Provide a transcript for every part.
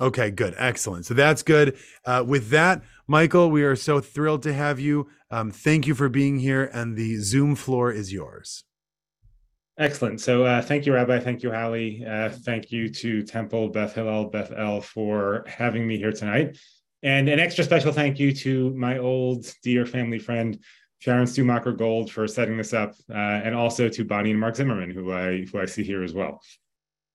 Okay, good. Excellent. So that's good. Uh, with that, Michael, we are so thrilled to have you. Um, thank you for being here, and the Zoom floor is yours. Excellent. So uh, thank you, Rabbi. Thank you, Hallie. Uh, thank you to Temple, Beth Hillel, Beth El for having me here tonight. And an extra special thank you to my old dear family friend, Sharon Stumacher Gold, for setting this up, uh, and also to Bonnie and Mark Zimmerman, who I who I see here as well.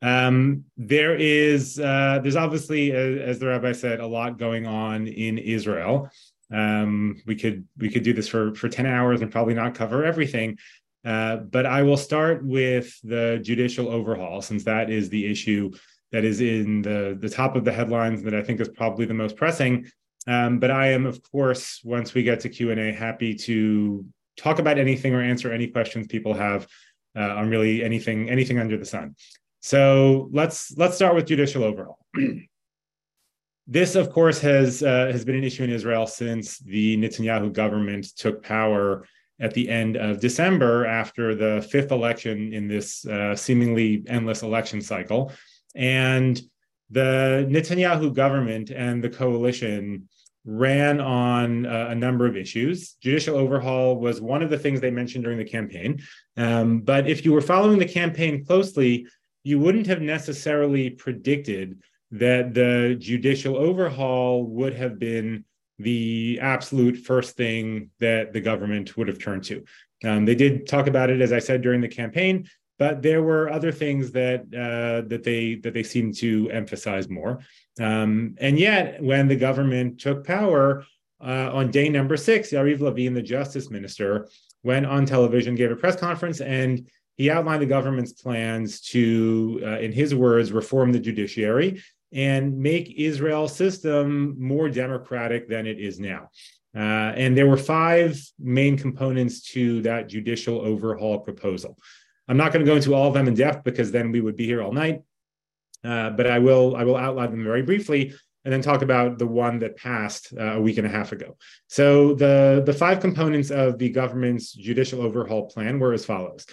Um, there is uh, there's obviously, as, the rabbi said, a lot going on in Israel. Um, we could we could do this for for ten hours and probably not cover everything. Uh, but I will start with the judicial overhaul, since that is the issue that is in the the top of the headlines that I think is probably the most pressing. Um, but I am, of course, once we get to Q and A, happy to talk about anything or answer any questions people have uh, on really anything anything under the sun. So let's let's start with judicial overhaul. this, of course, has uh, has been an issue in Israel since the Netanyahu government took power at the end of December after the fifth election in this uh, seemingly endless election cycle, and the Netanyahu government and the coalition ran on uh, a number of issues. Judicial overhaul was one of the things they mentioned during the campaign. Um, but if you were following the campaign closely, you wouldn't have necessarily predicted that the judicial overhaul would have been the absolute first thing that the government would have turned to. Um, they did talk about it, as I said during the campaign, but there were other things that uh, that they that they seemed to emphasize more. Um, and yet, when the government took power uh, on day number six, Yariv Levin, the justice minister, went on television, gave a press conference, and he outlined the government's plans to, uh, in his words, reform the judiciary and make Israel's system more democratic than it is now. Uh, and there were five main components to that judicial overhaul proposal. I'm not going to go into all of them in depth because then we would be here all night. Uh, but I will I will outline them very briefly and then talk about the one that passed uh, a week and a half ago. So the the five components of the government's judicial overhaul plan were as follows.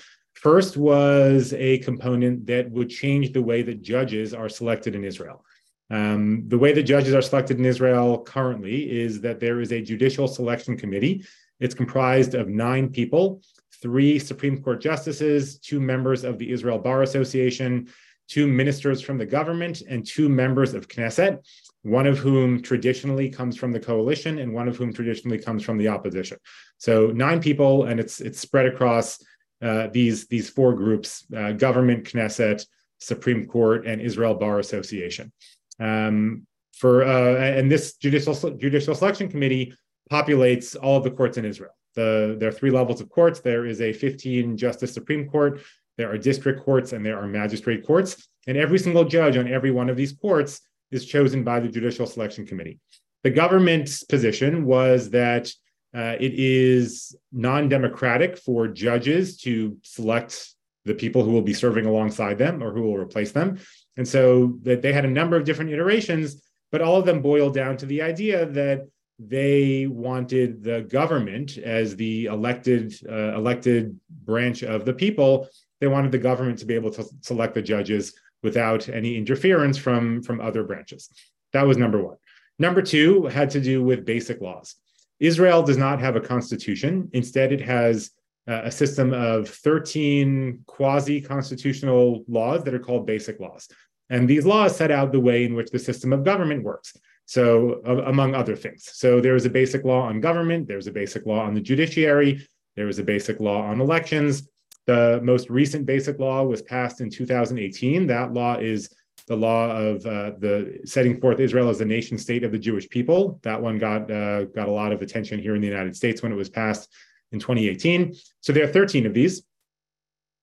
First was a component that would change the way that judges are selected in Israel. Um, the way that judges are selected in Israel currently is that there is a judicial selection committee. It's comprised of nine people three Supreme Court justices, two members of the Israel Bar Association, two ministers from the government, and two members of Knesset, one of whom traditionally comes from the coalition and one of whom traditionally comes from the opposition. So nine people, and it's it's spread across uh, these these four groups: uh, government, Knesset, Supreme Court, and Israel Bar Association. Um, for uh, and this judicial judicial selection committee populates all of the courts in Israel. The, there are three levels of courts. There is a 15 justice Supreme Court. There are district courts and there are magistrate courts. And every single judge on every one of these courts is chosen by the Judicial Selection Committee. The government's position was that uh, it is non democratic for judges to select the people who will be serving alongside them or who will replace them. And so that they had a number of different iterations, but all of them boiled down to the idea that they wanted the government as the elected uh, elected branch of the people. They wanted the government to be able to select the judges without any interference from from other branches. That was number one. Number two had to do with basic laws. Israel does not have a constitution. Instead, it has uh, a system of 13 quasi constitutional laws that are called basic laws. And these laws set out the way in which the system of government works. So, uh, among other things. So, there is a basic law on government, there's a basic law on the judiciary, there is a basic law on elections. The most recent basic law was passed in 2018. That law is the law of uh, the setting forth Israel as a nation state of the Jewish people. That one got uh, got a lot of attention here in the United States when it was passed in 2018. So there are 13 of these.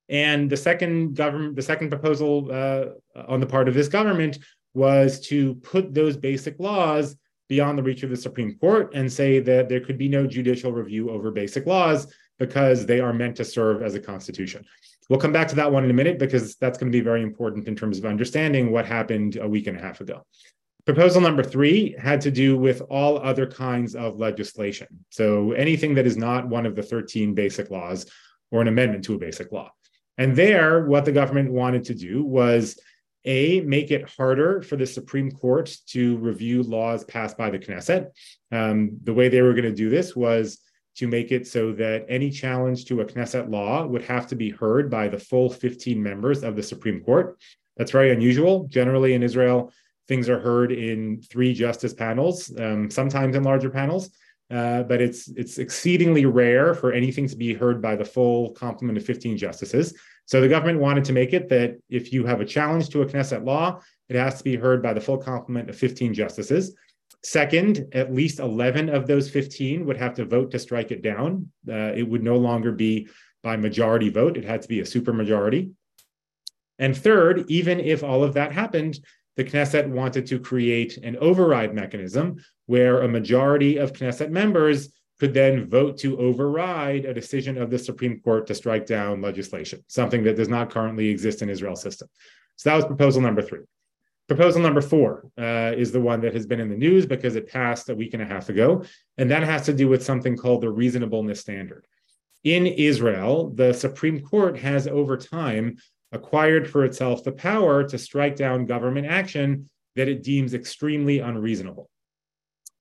And the second government, the second proposal uh, on the part of this government was to put those basic laws beyond the reach of the Supreme Court and say that there could be no judicial review over basic laws because they are meant to serve as a constitution. We'll come back to that one in a minute because that's going to be very important in terms of understanding what happened a week and a half ago. Proposal number three had to do with all other kinds of legislation. So anything that is not one of the 13 basic laws or an amendment to a basic law. And there, what the government wanted to do was A, make it harder for the Supreme Court to review laws passed by the Knesset. Um, the way they were going to do this was to make it so that any challenge to a Knesset law would have to be heard by the full 15 members of the Supreme Court. That's very unusual. Generally, in Israel, things are heard in three justice panels, um, sometimes in larger panels. Uh, but it's it's exceedingly rare for anything to be heard by the full complement of 15 justices. So the government wanted to make it that if you have a challenge to a Knesset law, it has to be heard by the full complement of 15 justices. Second, at least 11 of those 15 would have to vote to strike it down. Uh, it would no longer be by majority vote, it had to be a supermajority. And third, even if all of that happened, the Knesset wanted to create an override mechanism where a majority of Knesset members could then vote to override a decision of the Supreme Court to strike down legislation, something that does not currently exist in Israel's system. So that was proposal number three. Proposal number four uh, is the one that has been in the news because it passed a week and a half ago, and that has to do with something called the reasonableness standard. In Israel, the Supreme Court has over time acquired for itself the power to strike down government action that it deems extremely unreasonable.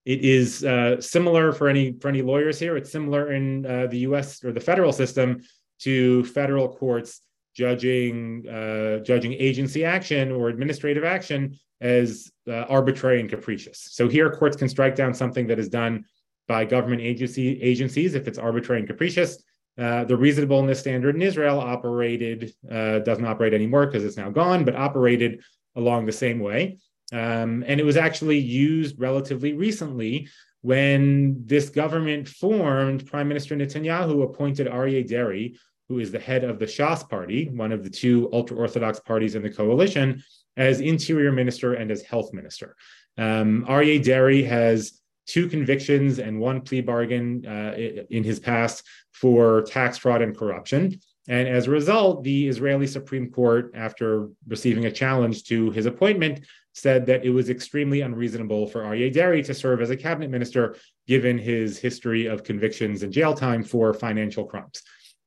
It is uh, similar for any for any lawyers here. It's similar in uh, the U.S. or the federal system to federal courts judging uh, judging agency action or administrative action as uh, arbitrary and capricious. So here, courts can strike down something that is done by government agency agencies if it's arbitrary and capricious. Uh, the reasonableness standard in Israel operated, uh, doesn't operate anymore because it's now gone, but operated along the same way. Um, and it was actually used relatively recently when this government formed. Prime Minister Netanyahu appointed Aryeh Deri, who is the head of the Shas party, one of the two ultra Orthodox parties in the coalition, as interior minister and as health minister. Um, Aryeh Deri has two convictions and one plea bargain uh, in his past for tax fraud and corruption. And as a result, the Israeli Supreme Court, after receiving a challenge to his appointment, said that it was extremely unreasonable for Aryeh Deri to serve as a cabinet minister, given his history of convictions and jail time for financial crimes.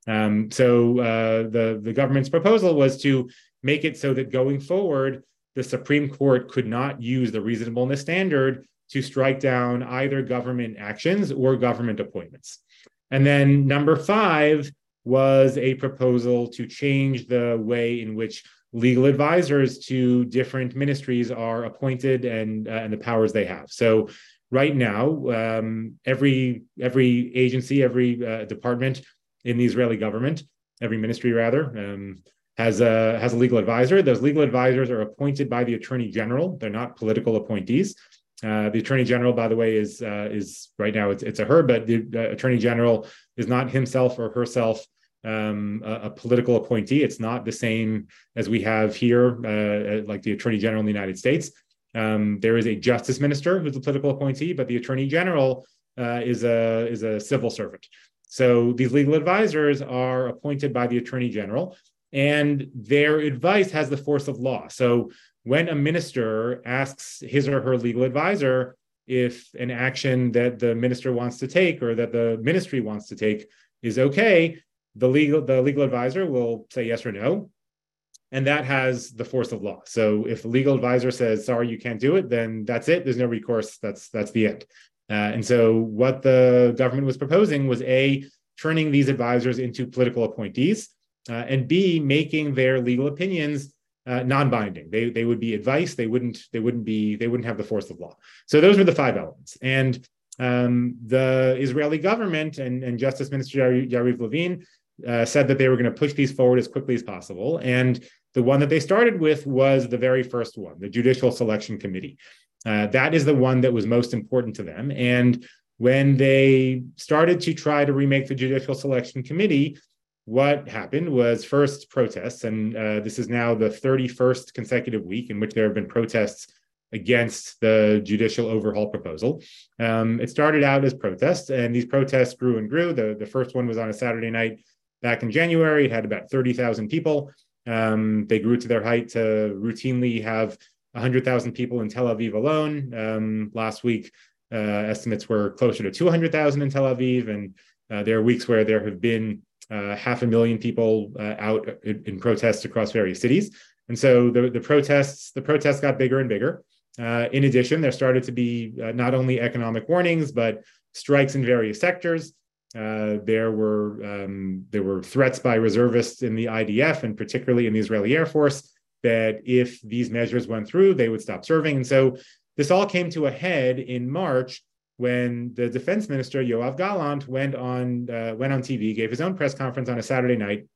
Um, so uh, the, the government's proposal was to make it so that going forward, the Supreme Court could not use the reasonableness standard to strike down either government actions or government appointments. And then number five was a proposal to change the way in which legal advisors to different ministries are appointed and, uh, and the powers they have. So right now, um, every every agency, every uh, department in the Israeli government, every ministry rather, um, has a has a legal advisor. Those legal advisors are appointed by the attorney general. They're not political appointees. Uh, the attorney general, by the way, is uh, is right now it's it's a her, but the uh, attorney general is not himself or herself um, a, a, political appointee. It's not the same as we have here, uh, like the attorney general in the United States. Um, there is a justice minister who's a political appointee, but the attorney general uh, is a is a civil servant. So these legal advisors are appointed by the attorney general, and their advice has the force of law. So when a minister asks his or her legal advisor if an action that the minister wants to take or that the ministry wants to take is okay, the legal the legal advisor will say yes or no, and that has the force of law. So if the legal advisor says sorry you can't do it, then that's it. There's no recourse. That's that's the end. Uh, and so what the government was proposing was a turning these advisors into political appointees, uh, and b making their legal opinions uh, non-binding. They they would be advice. They wouldn't they wouldn't be they wouldn't have the force of law. So those were the five elements. And um, the Israeli government and, and Justice Minister Yariv Levin uh, said that they were going to push these forward as quickly as possible. And the one that they started with was the very first one, the Judicial Selection Committee. Uh, that is the one that was most important to them. And when they started to try to remake the Judicial Selection Committee, what happened was first protests, and uh, this is now the 31st consecutive week in which there have been protests against the judicial overhaul proposal. Um, it started out as protests, and these protests grew and grew. The, the first one was on a Saturday night back in January. It had about 30,000 people. Um, they grew to their height to routinely have 100,000 people in Tel Aviv alone. Um, last week, uh, estimates were closer to 200,000 in Tel Aviv, and uh, there are weeks where there have been uh, half a million people uh, out in, in, protests across various cities. And so the, the protests the protests got bigger and bigger. Uh, in addition, there started to be uh, not only economic warnings but strikes in various sectors. Uh, there were um, there were threats by reservists in the IDF and particularly in the Israeli Air Force that if these measures went through, they would stop serving. And so this all came to a head in March when the defense minister Yoav Gallant went on uh, went on TV, gave his own press conference on a Saturday night,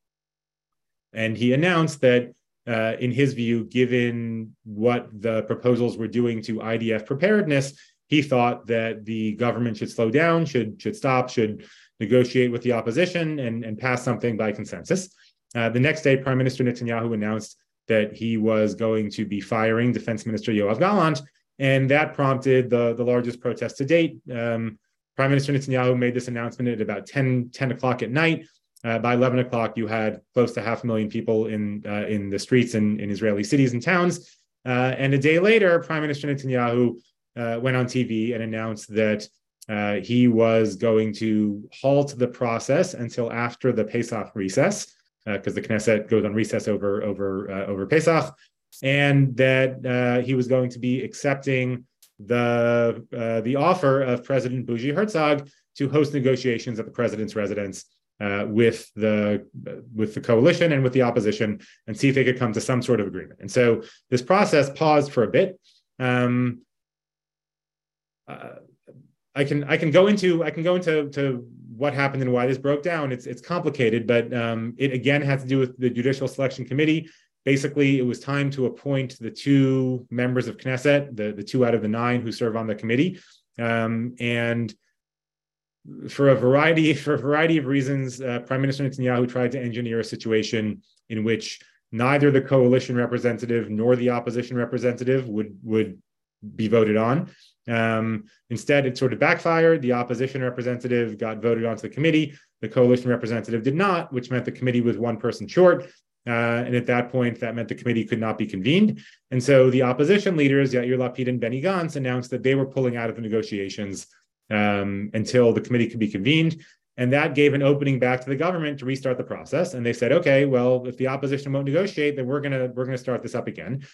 and he announced that. Uh, in his view, given what the proposals were doing to IDF preparedness, he thought that the government should slow down, should should stop, should negotiate with the opposition and, and pass something by consensus. Uh, the next day, Prime Minister Netanyahu announced that he was going to be firing Defense Minister Yoav Gallant, and that prompted the, the largest protest to date. Um, Prime Minister Netanyahu made this announcement at about 10, 10 o'clock at night. Uh, by 11 o'clock, you had close to half a million people in, uh, in the streets in, in Israeli cities and towns. Uh, and a day later, Prime Minister Netanyahu uh, went on TV and announced that uh, he was going to halt the process until after the Pesach recess, because uh, the Knesset goes on recess over over uh, over Pesach, and that uh, he was going to be accepting the uh, the offer of President Buji Herzog to host negotiations at the president's residence with the with the coalition and with the opposition, and see if they could come to some sort of agreement. And so this process paused for a bit. Um, uh, I can I can go into I can go into to what happened and why this broke down. It's it's complicated, but um, it again had to do with the Judicial Selection Committee. Basically, it was time to appoint the two members of Knesset, the, the two out of the nine who serve on the committee, um, and for a variety for a variety of reasons, uh, Prime Minister Netanyahu tried to engineer a situation in which neither the coalition representative nor the opposition representative would would be voted on. Um, instead, it sort of backfired. The opposition representative got voted onto the committee. The coalition representative did not, which meant the committee was one person short. Uh, and at that point, that meant the committee could not be convened. And so the opposition leaders, Yair Lapid and Benny Gantz, announced that they were pulling out of the negotiations um, until the committee could be convened. And that gave an opening back to the government to restart the process. And they said, okay, well, if the opposition won't negotiate, then we're gonna we're gonna start this up again.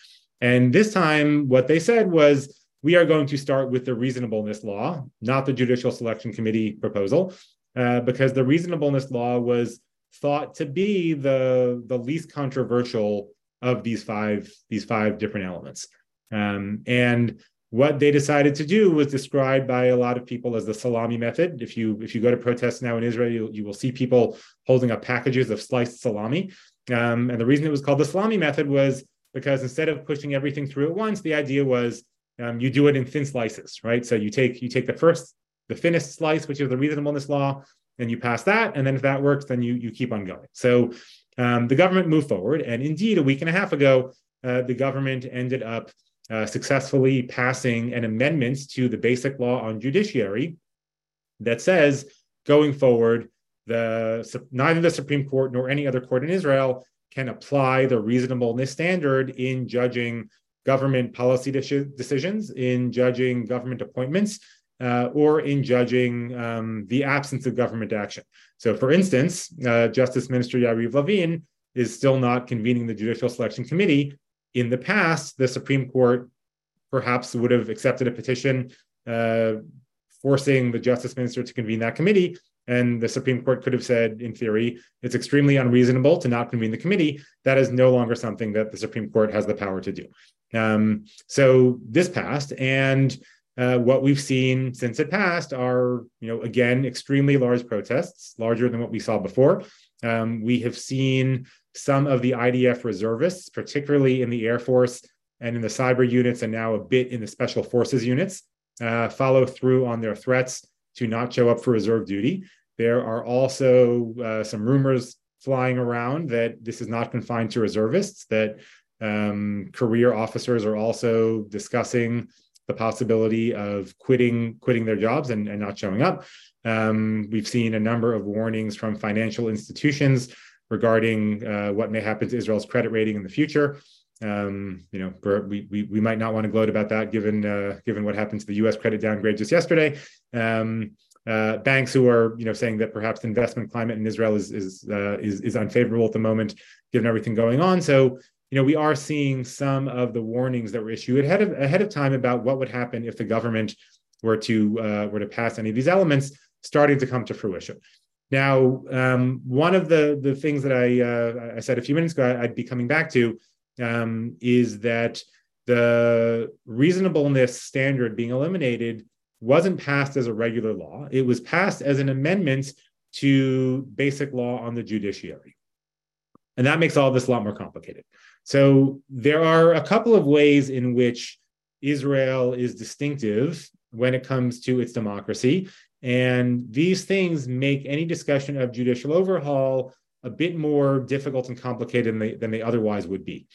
And this time, what they said was, we are going to start with the reasonableness law, not the Judicial Selection Committee proposal, uh, because the reasonableness law was thought to be the, the least controversial of these five these five different elements. Um, and what they decided to do was described by a lot of people as the salami method. If you if you go to protests now in Israel, you, you will see people holding up packages of sliced salami. Um, and the reason it was called the salami method was because instead of pushing everything through at once, the idea was um, you do it in thin slices, right? So you take you take the first, the thinnest slice, which is the reasonableness law, and you pass that, and then if that works, then you you keep on going. So um, the government moved forward, and indeed, a week and a half ago, uh, the government ended up uh, successfully passing an amendment to the basic law on judiciary that says going forward, the neither the Supreme Court nor any other court in Israel can apply the reasonableness standard in judging government policy de- decisions, in judging government appointments, uh, or in judging um, the absence of government action. So, for instance, uh, Justice Minister Yariv Levin is still not convening the Judicial Selection Committee. In the past, the Supreme Court perhaps would have accepted a petition uh, forcing the Justice Minister to convene that committee. And the Supreme Court could have said, in theory, it's extremely unreasonable to not convene the committee. That is no longer something that the Supreme Court has the power to do. Um, so this passed, and uh, what we've seen since it passed are, you know, again, extremely large protests, larger than what we saw before. Um, we have seen some of the IDF reservists, particularly in the Air Force and in the cyber units, and now a bit in the special forces units, uh, follow through on their threats to not show up for reserve duty. There are also uh, some rumors flying around that this is not confined to reservists, that um, career officers are also discussing the possibility of quitting quitting their jobs and, and not showing up. Um, we've seen a number of warnings from financial institutions regarding uh, what may happen to Israel's credit rating in the future. Um, you know, we, we we might not want to gloat about that given uh, given what happened to the U.S. credit downgrade just yesterday. Um, uh, banks who are you know saying that perhaps the investment climate in Israel is is, uh, is is unfavorable at the moment given everything going on. So you know, we are seeing some of the warnings that were issued ahead of ahead of time about what would happen if the government were to uh, were to pass any of these elements, starting to come to fruition. Now, um, one of the the things that I uh, I said a few minutes ago I'd be coming back to um, is that the reasonableness standard being eliminated wasn't passed as a regular law. It was passed as an amendment to basic law on the judiciary. And that makes all this a lot more complicated. So there are a couple of ways in which Israel is distinctive when it comes to its democracy. And these things make any discussion of judicial overhaul a bit more difficult and complicated than they, than they otherwise would be.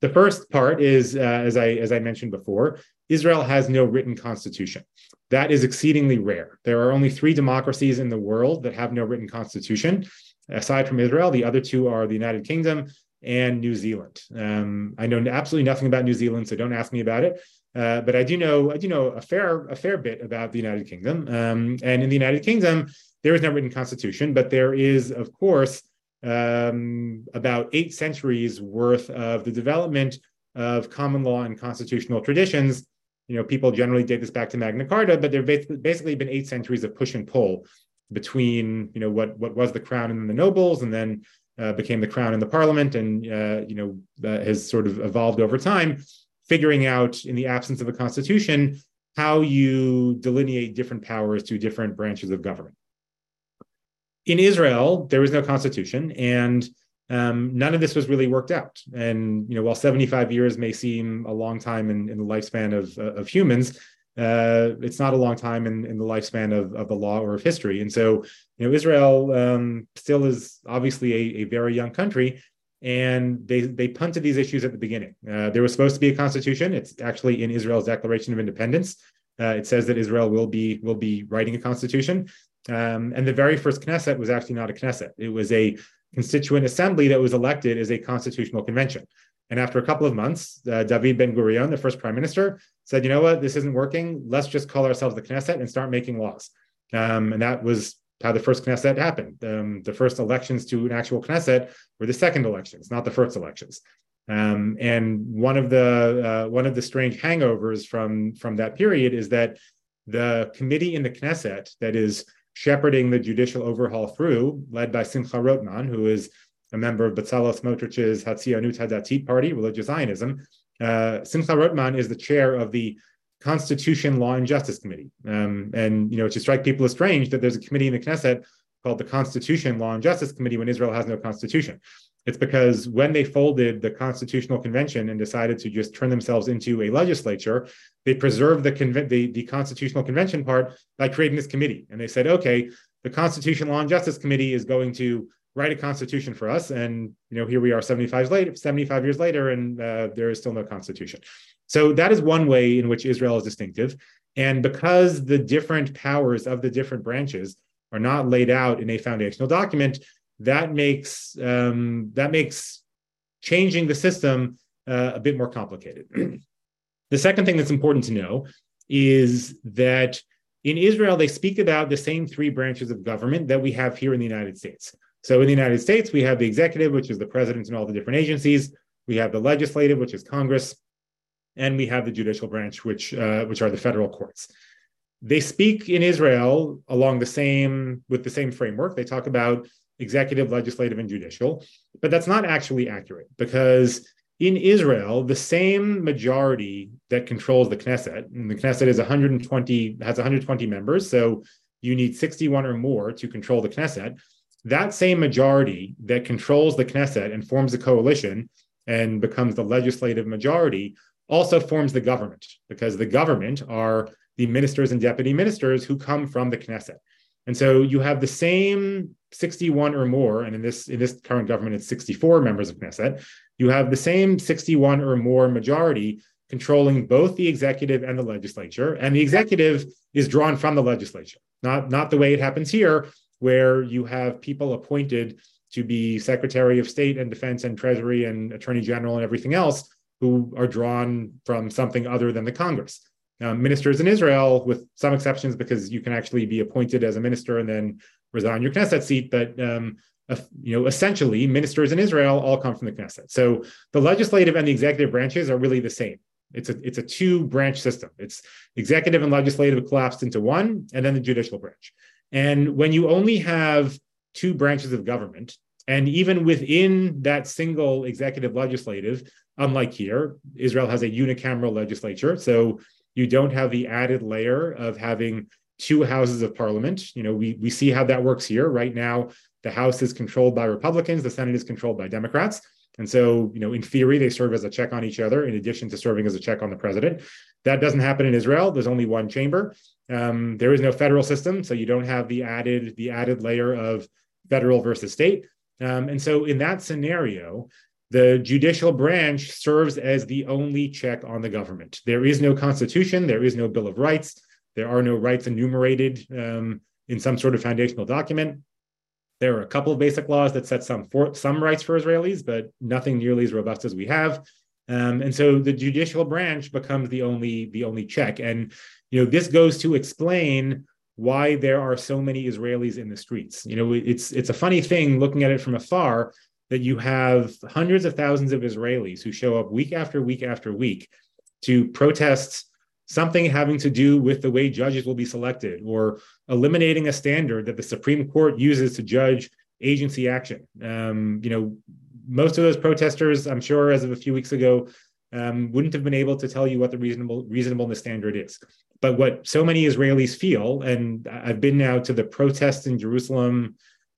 The first part is, uh, as I as I mentioned before, Israel has no written constitution. That is exceedingly rare. There are only three democracies in the world that have no written constitution. Aside from Israel, the other two are the United Kingdom and New Zealand. Um, I know absolutely nothing about New Zealand, so don't ask me about it. Uh, but I do know I do know a fair a fair bit about the United Kingdom. Um, and in the United Kingdom, there is no written constitution, but there is, of course, um, about eight centuries worth of the development of common law and constitutional traditions. You know, people generally date this back to Magna Carta, but there've basically been eight centuries of push and pull between you know what what was the crown and the nobles, and then uh, became the crown and the parliament, and uh, you know has sort of evolved over time, figuring out in the absence of a constitution how you delineate different powers to different branches of government in Israel, there was no constitution, and um, none of this was really worked out. And you know, while 75 years may seem a long time in, in the lifespan of, uh, of humans, uh, it's not a long time in, in the lifespan of, of the law or of history. And so, you know, Israel um, still is obviously a, a, very young country, and they they punted these issues at the beginning. Uh, there was supposed to be a constitution. It's actually in Israel's Declaration of Independence. Uh, it says that Israel will be will be writing a constitution. Um, and the very first Knesset was actually not a Knesset. It was a constituent assembly that was elected as a constitutional convention. And after a couple of months, uh, David Ben Gurion, the first prime minister, said, you know what, this isn't working. Let's just call ourselves the Knesset and start making laws. Um, and that was how the first Knesset happened. Um, the first elections to an actual Knesset were the second elections, not the first elections. Um, and one of the uh, one of the strange hangovers from from that period is that the committee in the Knesset that is shepherding the judicial overhaul through, led by Simcha Rothman, who is a member of Bezalel Smotrich's Hatzianut Hadatit party, religious Zionism. Uh, Simcha Rothman is the chair of the Constitution, Law, and Justice Committee. Um, and, you know, to strike people as strange that there's a committee in the Knesset called the Constitution, Law, and Justice Committee when Israel has no constitution. It's because when they folded the Constitutional Convention and decided to just turn themselves into a legislature, they preserved the, the, the Constitutional Convention part by creating this committee. And they said, okay, the Constitution, Law, and Justice Committee is going to write a constitution for us. And you know, here we are 75 later, 75 years later, and uh, there is still no constitution. So that is one way in which Israel is distinctive. And because the different powers of the different branches are not laid out in a foundational document, that makes um, that makes changing the system uh, a bit more complicated. the second thing that's important to know is that in Israel they speak about the same three branches of government that we have here in the United States. So in the United States we have the executive, which is the president and all the different agencies. We have the legislative, which is Congress, and we have the judicial branch, which uh, which are the federal courts. They speak in Israel along the same with the same framework. They talk about executive, legislative, and judicial. But that's not actually accurate because in Israel, the same majority that controls the Knesset, and the Knesset is 120 has 120 members, so you need 61 or more to control the Knesset. That same majority that controls the Knesset and forms a coalition and becomes the legislative majority also forms the government because the government are the ministers and deputy ministers who come from the Knesset. And so you have the same 61 or more, and in this in this current government, it's 64 members of Knesset. You have the same 61 or more majority controlling both the executive and the legislature, and the executive is drawn from the legislature, not not the way it happens here, where you have people appointed to be Secretary of State and Defense and Treasury and Attorney General and everything else who are drawn from something other than the Congress um, ministers in Israel, with some exceptions, because you can actually be appointed as a minister and then resign your Knesset seat. But um, uh, you know, essentially ministers in Israel all come from the Knesset. So the legislative and the executive branches are really the same. It's a it's a two branch system. It's executive and legislative collapsed into one, and then the judicial branch. And when you only have two branches of government, and even within that single executive legislative, unlike here, Israel has a unicameral legislature. So you don't have the added layer of having two houses of parliament. You know, we, we see how that works here. Right now, the House is controlled by Republicans, the Senate is controlled by Democrats. And so, you know, in theory, they serve as a check on each other in addition to serving as a check on the president. That doesn't happen in Israel. There's only one chamber. Um, there is no federal system, so you don't have the added the added layer of federal versus state. Um, and so, in that scenario, the judicial branch serves as the only check on the government. There is no constitution, there is no Bill of Rights, there are no rights enumerated um, in some sort of foundational document. There are a couple of basic laws that set some for, some rights for Israelis, but nothing nearly as robust as we have. Um, and so the judicial branch becomes the only the only check. And you know this goes to explain why there are so many Israelis in the streets. You know, it's it's a funny thing looking at it from afar that you have hundreds of thousands of Israelis who show up week after week after week to protest something having to do with the way judges will be selected or eliminating a standard that the Supreme Court uses to judge agency action. Um, you know, most of those protesters, I'm sure, as of a few weeks ago, um, wouldn't have been able to tell you what the reasonable reasonableness standard is. But what so many Israelis feel, and I've been now to the protests in Jerusalem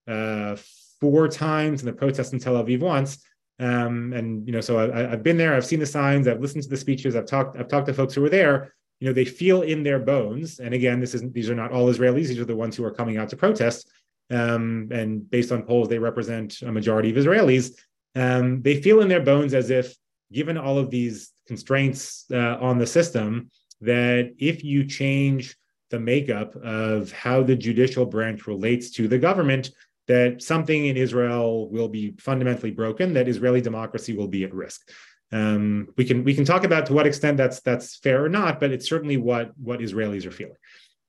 uh, four times and the protests in Tel Aviv once. Um, and you know, so I, have been there. I've seen the signs. I've listened to the speeches. I've talked. I've talked to folks who were there. You know, they feel in their bones. And again, this isn't. These are not all Israelis. These are the ones who are coming out to protest. Um, and based on polls, they represent a majority of Israelis. Um, they feel in their bones as if, given all of these constraints uh, on the system, that if you change the makeup of how the judicial branch relates to the government, that something in Israel will be fundamentally broken, that Israeli democracy will be at risk. Um, we can we can talk about to what extent that's that's fair or not, but it's certainly what what Israelis are feeling.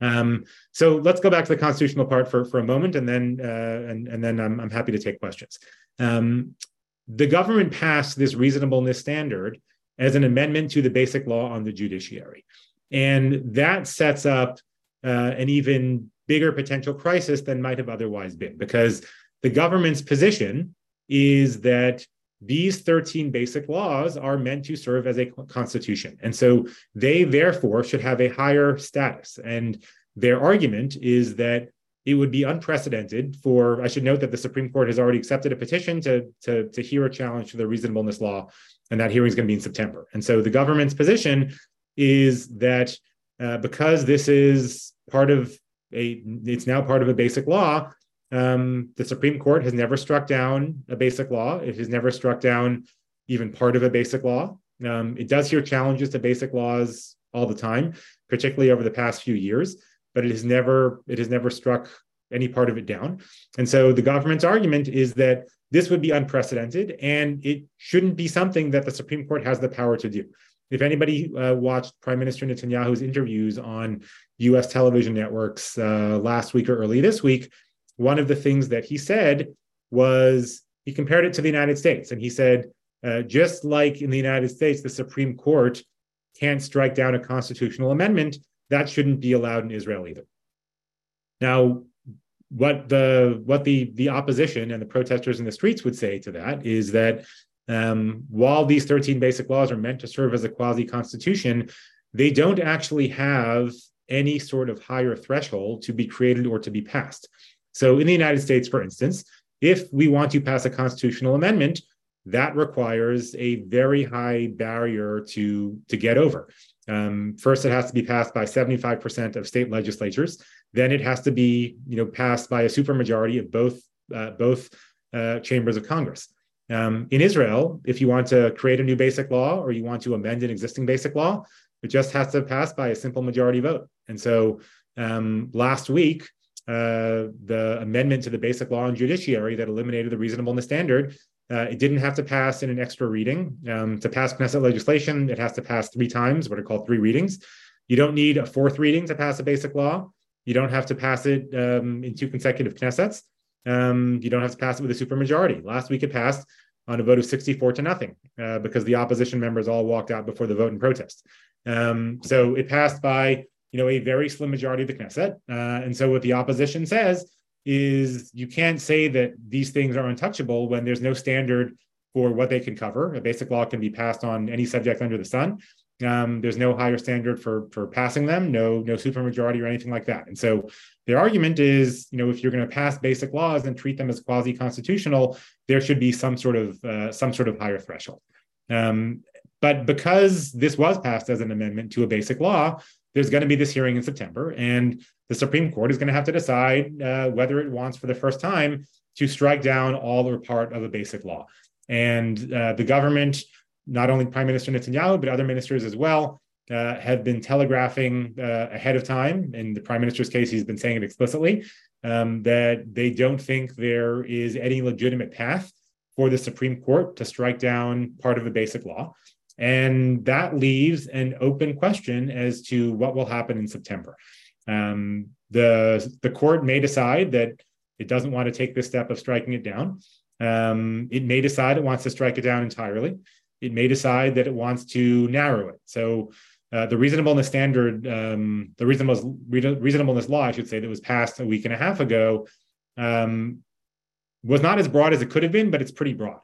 Um, so let's go back to the constitutional part for, for a moment, and then uh, and and then I'm, I'm happy to take questions. Um, the government passed this reasonableness standard as an amendment to the basic law on the judiciary, and that sets up uh, an even bigger potential crisis than might have otherwise been, because the government's position is that these 13 basic laws are meant to serve as a constitution. And so they therefore should have a higher status. And their argument is that it would be unprecedented for, I should note that the Supreme Court has already accepted a petition to, to, to hear a challenge to the reasonableness law, and that hearing is going to be in September. And so the government's position is that uh, because this is part of a it's now part of a basic law. Um, the Supreme Court has never struck down a basic law. It has never struck down even part of a basic law. Um, it does hear challenges to basic laws all the time, particularly over the past few years, but it has never it has never struck any part of it down. And so the government's argument is that this would be unprecedented and it shouldn't be something that the Supreme Court has the power to do. If anybody uh, watched Prime Minister Netanyahu's interviews on US television networks uh, last week or early this week, one of the things that he said was he compared it to the United States. And he said, uh, just like in the United States, the Supreme Court can't strike down a constitutional amendment, that shouldn't be allowed in Israel either. Now, what the what the the opposition and the protesters in the streets would say to that is that um, while these 13 basic laws are meant to serve as a quasi constitution, they don't actually have any sort of higher threshold to be created or to be passed. So, in the United States, for instance, if we want to pass a constitutional amendment, that requires a very high barrier to, to get over. Um, first, it has to be passed by 75% of state legislatures. Then it has to be, you know, passed by a supermajority of both uh, both uh, chambers of Congress. Um, in Israel, if you want to create a new basic law or you want to amend an existing basic law, it just has to pass by a simple majority vote. And so um, last week, uh, the amendment to the basic law on judiciary that eliminated the reasonableness standard, uh, it didn't have to pass in an extra reading. Um, to pass Knesset legislation, it has to pass three times, what are called three readings. You don't need a fourth reading to pass a basic law. You don't have to pass it um, in two consecutive Knessets. Um, you don't have to pass it with a supermajority. Last week it passed on a vote of 64 to nothing uh, because the opposition members all walked out before the vote in protest. Um, so it passed by you know a very slim majority of the Knesset. Uh, and so what the opposition says is you can't say that these things are untouchable when there's no standard for what they can cover. A basic law can be passed on any subject under the sun. Um, there's no higher standard for for passing them, no no supermajority or anything like that. And so their argument is, you know, if you're going to pass basic laws and treat them as quasi constitutional, there should be some sort of uh, some sort of higher threshold. Um, but because this was passed as an amendment to a basic law, there's going to be this hearing in September, and the Supreme Court is going to have to decide uh, whether it wants, for the first time, to strike down all or part of a basic law. And uh, the government not only Prime Minister Netanyahu, but other ministers as well, uh, have been telegraphing uh, ahead of time. In the Prime Minister's case, he's been saying it explicitly um, that they don't think there is any legitimate path for the Supreme Court to strike down part of the basic law. And that leaves an open question as to what will happen in September. Um, the, the court may decide that it doesn't want to take this step of striking it down. Um, it may decide it wants to strike it down entirely it may decide that it wants to narrow it. So uh, the reasonableness standard, um, the reasonableness, reasonableness law, I should say, that was passed a week and a half ago, um, was not as broad as it could have been, but it's pretty broad.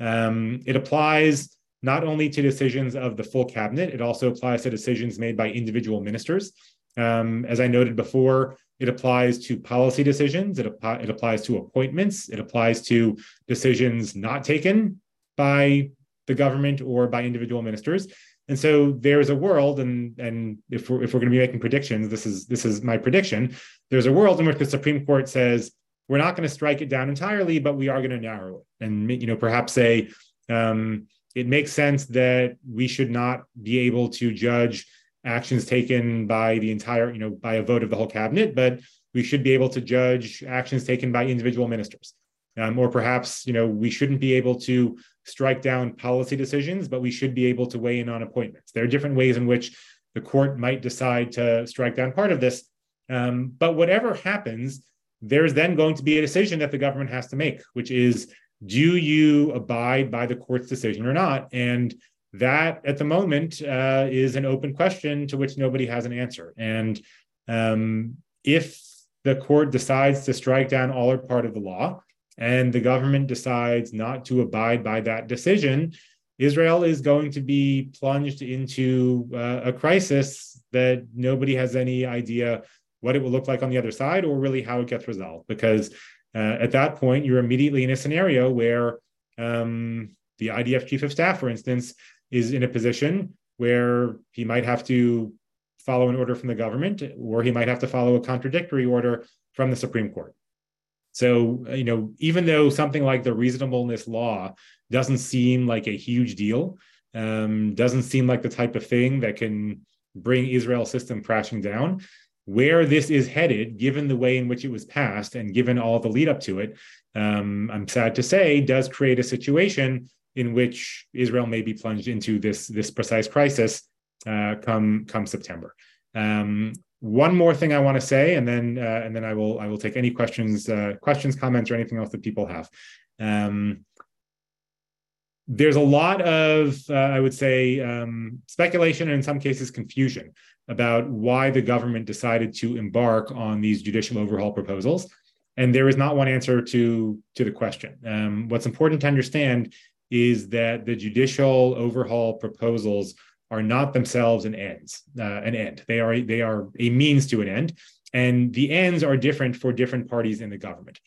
Um, it applies not only to decisions of the full cabinet, it also applies to decisions made by individual ministers. Um, as I noted before, it applies to policy decisions, it, it applies to appointments, it applies to decisions not taken by the government or by individual ministers. And so there's a world, and and if we're if we're going to be making predictions, this is this is my prediction. There's a world in which the Supreme Court says we're not going to strike it down entirely, but we are going to narrow it, and you know perhaps say um, it makes sense that we should not be able to judge actions taken by the entire you know by a vote of the whole cabinet, but we should be able to judge actions taken by individual ministers. Um, or perhaps you know we shouldn't be able to strike down policy decisions, but we should be able to weigh in on appointments. There are different ways in which the court might decide to strike down part of this. Um, but whatever happens, there's then going to be a decision that the government has to make, which is do you abide by the court's decision or not? And that at the moment uh, is an open question to which nobody has an answer. And um, if the court decides to strike down all or part of the law, and the government decides not to abide by that decision, Israel is going to be plunged into uh, a crisis that nobody has any idea what it will look like on the other side or really how it gets resolved. Because uh, at that point, you're immediately in a scenario where um, the IDF chief of staff, for instance, is in a position where he might have to follow an order from the government or he might have to follow a contradictory order from the Supreme Court. So, you know, even though something like the reasonableness law doesn't seem like a huge deal, um, doesn't seem like the type of thing that can bring Israel's system crashing down, where this is headed, given the way in which it was passed and given all the lead up to it, um, I'm sad to say, does create a situation in which Israel may be plunged into this this precise crisis uh, come come September. Um, one more thing I want to say, and then uh, and then I will I will take any questions, uh, questions, comments, or anything else that people have. Um, there's a lot of uh, I would say um, speculation and in some cases confusion about why the government decided to embark on these judicial overhaul proposals, and there is not one answer to to the question. Um, what's important to understand is that the judicial overhaul proposals are not themselves an ends, uh, an end. They are they are a means to an end, and the ends are different for different parties in the government.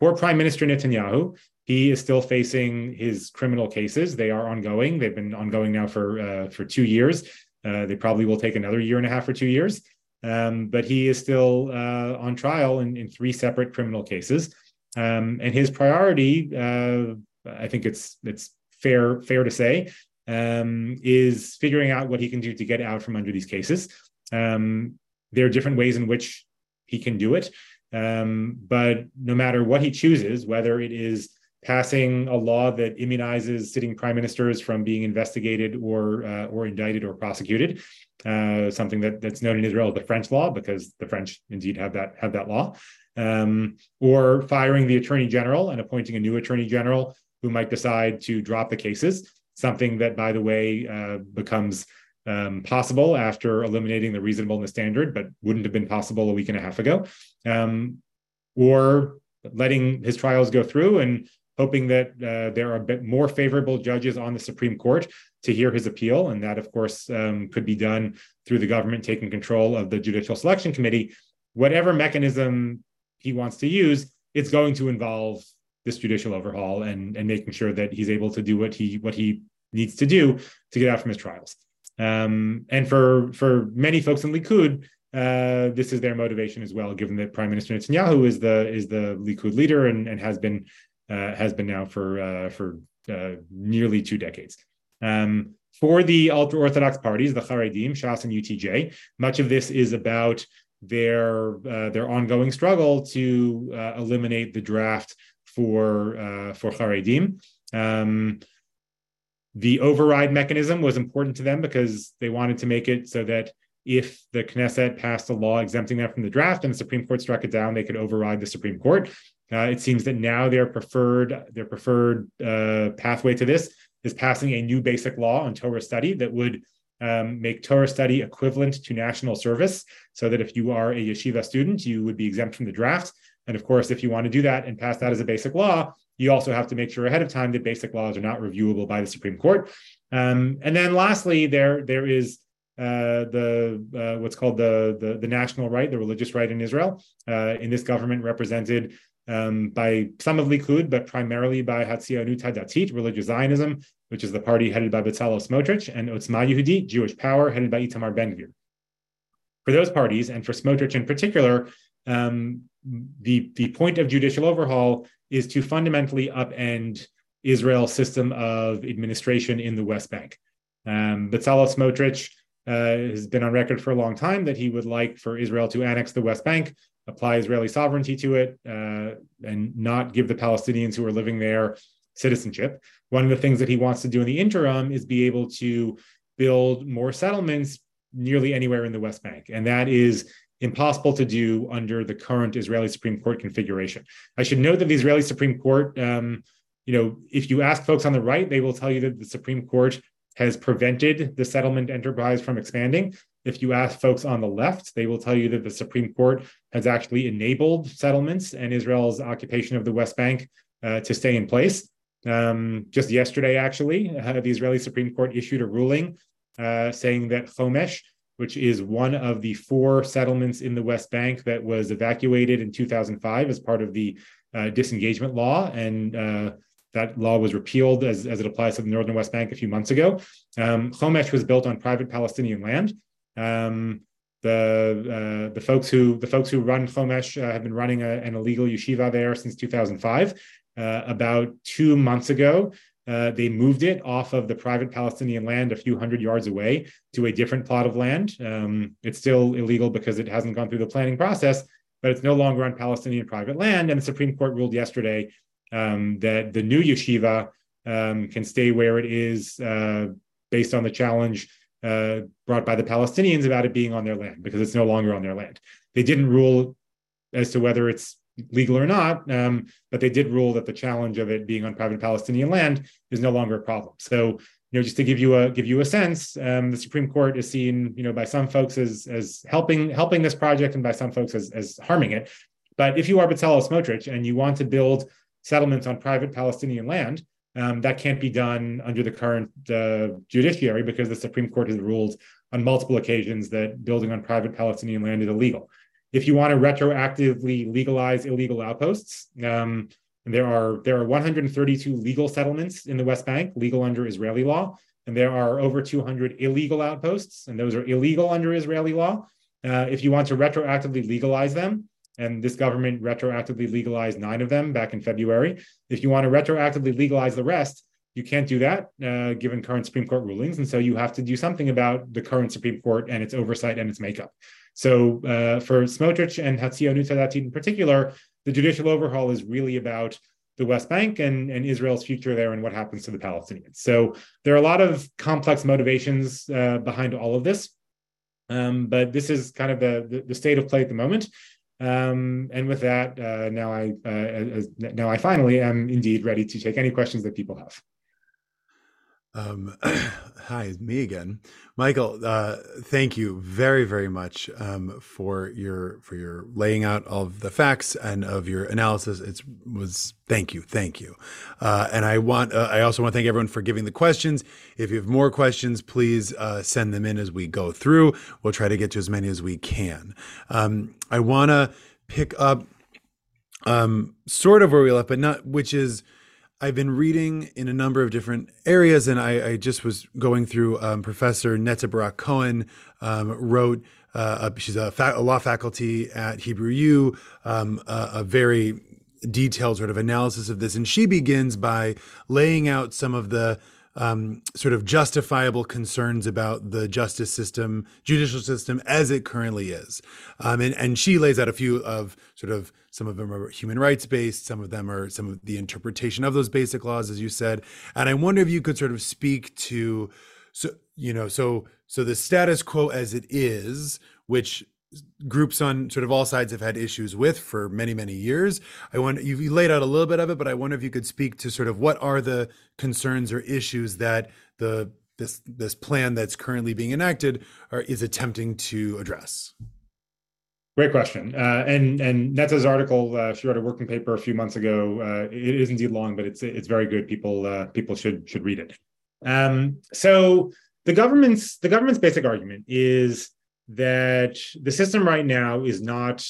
For Prime Minister Netanyahu, he is still facing his criminal cases. They are ongoing. They've been ongoing now for uh, for two years. Uh, they probably will take another year and a half or two years. Um, but he is still uh, on trial in, in three separate criminal cases. Um, and his priority, uh, I think it's it's fair fair to say, um, is figuring out what he can do to get out from under these cases. Um, there are different ways in which he can do it. Um, but no matter what he chooses, whether it is passing a law that immunizes sitting prime ministers from being investigated or uh, or indicted or prosecuted, uh, something that, that's known in Israel as the French law, because the French indeed have that have that law, um, or firing the attorney general and appointing a new attorney general who might decide to drop the cases. Something that, by the way, uh, becomes um, possible after eliminating the reasonableness standard, but wouldn't have been possible a week and a half ago. Um, or letting his trials go through and hoping that uh, there are a bit more favorable judges on the Supreme Court to hear his appeal. And that, of course, um, could be done through the government taking control of the Judicial Selection Committee. Whatever mechanism he wants to use, it's going to involve this judicial overhaul and, and making sure that he's able to do what he what he needs to do to get out from his trials. Um, and for for many folks in Likud, uh, this is their motivation as well, given that Prime Minister Netanyahu is the is the Likud leader and, and has been uh, has been now for uh, for uh, nearly two decades. Um, for the ultra orthodox parties, the Haredim, Shas, and UTJ, much of this is about their uh, their ongoing struggle to uh, eliminate the draft for uh, for Haredim. Um, the override mechanism was important to them because they wanted to make it so that if the Knesset passed a law exempting them from the draft and the Supreme Court struck it down, they could override the Supreme Court. Uh, it seems that now their preferred their preferred uh, pathway to this is passing a new basic law on Torah study that would um, make Torah study equivalent to national service, so that if you are a yeshiva student, you would be exempt from the draft. And of course, if you want to do that and pass that as a basic law, you also have to make sure ahead of time that basic laws are not reviewable by the Supreme Court. Um, and then lastly, there there is uh, the uh, what's called the, the, the national right, the religious right in Israel. Uh, in this government, represented um, by some of Likud, but primarily by Hatzionut Hadatit, religious Zionism, which is the party headed by Bezalel Smotrich, and Otzma Yehudit, Jewish Power, headed by Itamar Ben-Gvir. For those parties, and for Smotrich in particular, um, the, the point of judicial overhaul is to fundamentally upend Israel's system of administration in the West Bank. Um, Bezalel Smotrich uh, has been on record for a long time that he would like for Israel to annex the West Bank, apply Israeli sovereignty to it, uh, and not give the Palestinians who are living there citizenship. One of the things that he wants to do in the interim is be able to build more settlements nearly anywhere in the West Bank. And that is impossible to do under the current Israeli Supreme Court configuration. I should note that the Israeli Supreme Court, um, you know, if you ask folks on the right, they will tell you that the Supreme Court has prevented the settlement enterprise from expanding. If you ask folks on the left, they will tell you that the Supreme Court has actually enabled settlements and Israel's occupation of the West Bank uh, to stay in place. Um, just yesterday, actually, uh, the Israeli Supreme Court issued a ruling uh, saying that Chomesh, which is one of the four settlements in the West Bank that was evacuated in 2005 as part of the uh, disengagement law and uh, that law was repealed as, as it applies to the Northern West Bank a few months ago. Um, Chomesh was built on private Palestinian land. Um, the uh, the folks who the folks who run Chomesh uh, have been running a, an illegal yeshiva there since 2005. Uh, about two months ago, uh, they moved it off of the private Palestinian land a few hundred yards away to a different plot of land. Um, it's still illegal because it hasn't gone through the planning process, but it's no longer on Palestinian private land. And the Supreme Court ruled yesterday um, that the new yeshiva um, can stay where it is uh, based on the challenge uh, brought by the Palestinians about it being on their land because it's no longer on their land. They didn't rule as to whether it's legal or not, um, but they did rule that the challenge of it being on private Palestinian land is no longer a problem. So, you know, just to give you a give you a sense, um, the Supreme Court is seen, you know, by some folks as as helping helping this project, and by some folks as as harming it. But if you are Bezalel Smotrich and you want to build settlements on private Palestinian land. Um, that can't be done under the current uh, judiciary because the Supreme Court has ruled on multiple occasions that building on private Palestinian land is illegal. If you want to retroactively legalize illegal outposts, um, there are there are 132 legal settlements in the West Bank, legal under Israeli law, and there are over 200 illegal outposts, and those are illegal under Israeli law. Uh, if you want to retroactively legalize them, and this government retroactively legalized nine of them back in February. If you want to retroactively legalize the rest, you can't do that uh, given current Supreme Court rulings, and so you have to do something about the current Supreme Court and its oversight and its makeup. So uh, for Smotrich and Hatzionut Hadatit in particular, the judicial overhaul is really about the West Bank and, and Israel's future there and what happens to the Palestinians. So there are a lot of complex motivations uh, behind all of this. Um, but this is kind of the, the, the state of play at the moment. Um, and with that, uh, now I uh, now I finally am indeed ready to take any questions that people have. Um, hi, me again, Michael. Uh, thank you very, very much um, for your for your laying out of the facts and of your analysis. It was thank you, thank you. Uh, and I want uh, I also want to thank everyone for giving the questions. If you have more questions, please uh, send them in as we go through. We'll try to get to as many as we can. Um, I want to pick up um, sort of where we left, but not which is I've been reading in a number of different areas, and I, I just was going through. Um, Professor Netta Barak Corren um, wrote. Uh, she's a, fa- a, law faculty at Hebrew U. Um, a, a very detailed sort of analysis of this, and she begins by laying out some of the um, sort of justifiable concerns about the justice system, judicial system as it currently is. Um, and, and she lays out a few of sort of some of them are human rights based, some of them are some of the interpretation of those basic laws, as you said. And I wonder if you could sort of speak to, so you know, so so the status quo as it is, which groups on sort of all sides have had issues with for many many years i wonder you laid out a little bit of it but i wonder if you could speak to sort of what are the concerns or issues that the this this plan that's currently being enacted or is attempting to address Great question. Uh, and and Netta's article, uh, she wrote a working paper a few months ago. Uh, it is indeed long, but it's it's very good. People uh, people should should read it. Um, so the government's the government's basic argument is that the system right now is not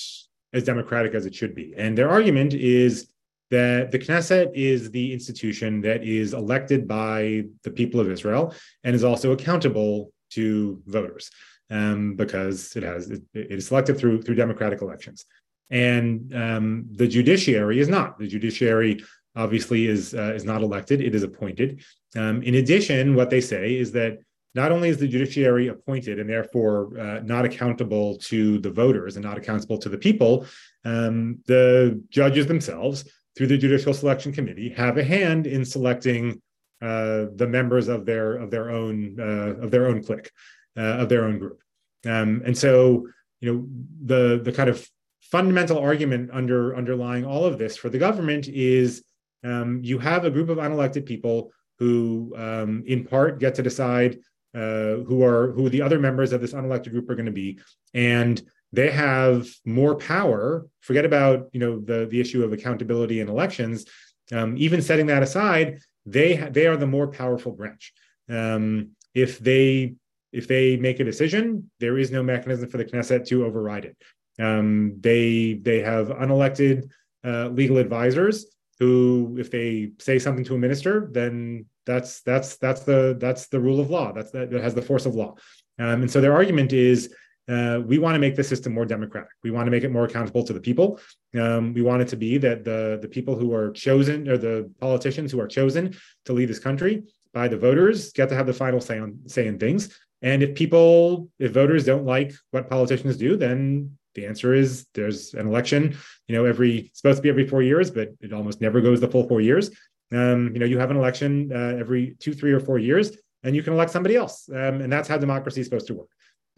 as democratic as it should be. And their argument is that the Knesset is the institution that is elected by the people of Israel and is also accountable to voters um, because it has it, it is selected through through democratic elections. And um, the judiciary is not. The judiciary obviously is uh, is not elected; it is appointed. Um, in addition, what they say is that not only is the judiciary appointed and therefore uh, not accountable to the voters and not accountable to the people, um, the judges themselves, through the Judicial Selection Committee, have a hand in selecting uh, the members of their of their own uh, of their own clique, uh, of their own group. Um, and so, you know, the the kind of fundamental argument under underlying all of this for the government is um, you have a group of unelected people who, um, in part, get to decide uh, who are who the other members of this unelected group are going to be, and they have more power. Forget about you know the the issue of accountability in elections. Um, even setting that aside, they ha- they are the more powerful branch. Um, if they if they make a decision, there is no mechanism for the Knesset to override it. Um, they they have unelected uh, legal advisors who, if they say something to a minister, then that's that's that's the that's the rule of law. That's that, that has the force of law. Um, and so their argument is uh, we want to make the system more democratic. We want to make it more accountable to the people. Um, we want it to be that the the people who are chosen or the politicians who are chosen to lead this country by the voters get to have the final say on say in things. And if people, if voters don't like what politicians do, then the answer is there's an election. You know, every supposed to be every four years, but it almost never goes the full four years. Um, you know, you have an election uh, every two, three, or four years, and you can elect somebody else, um, and that's how democracy is supposed to work.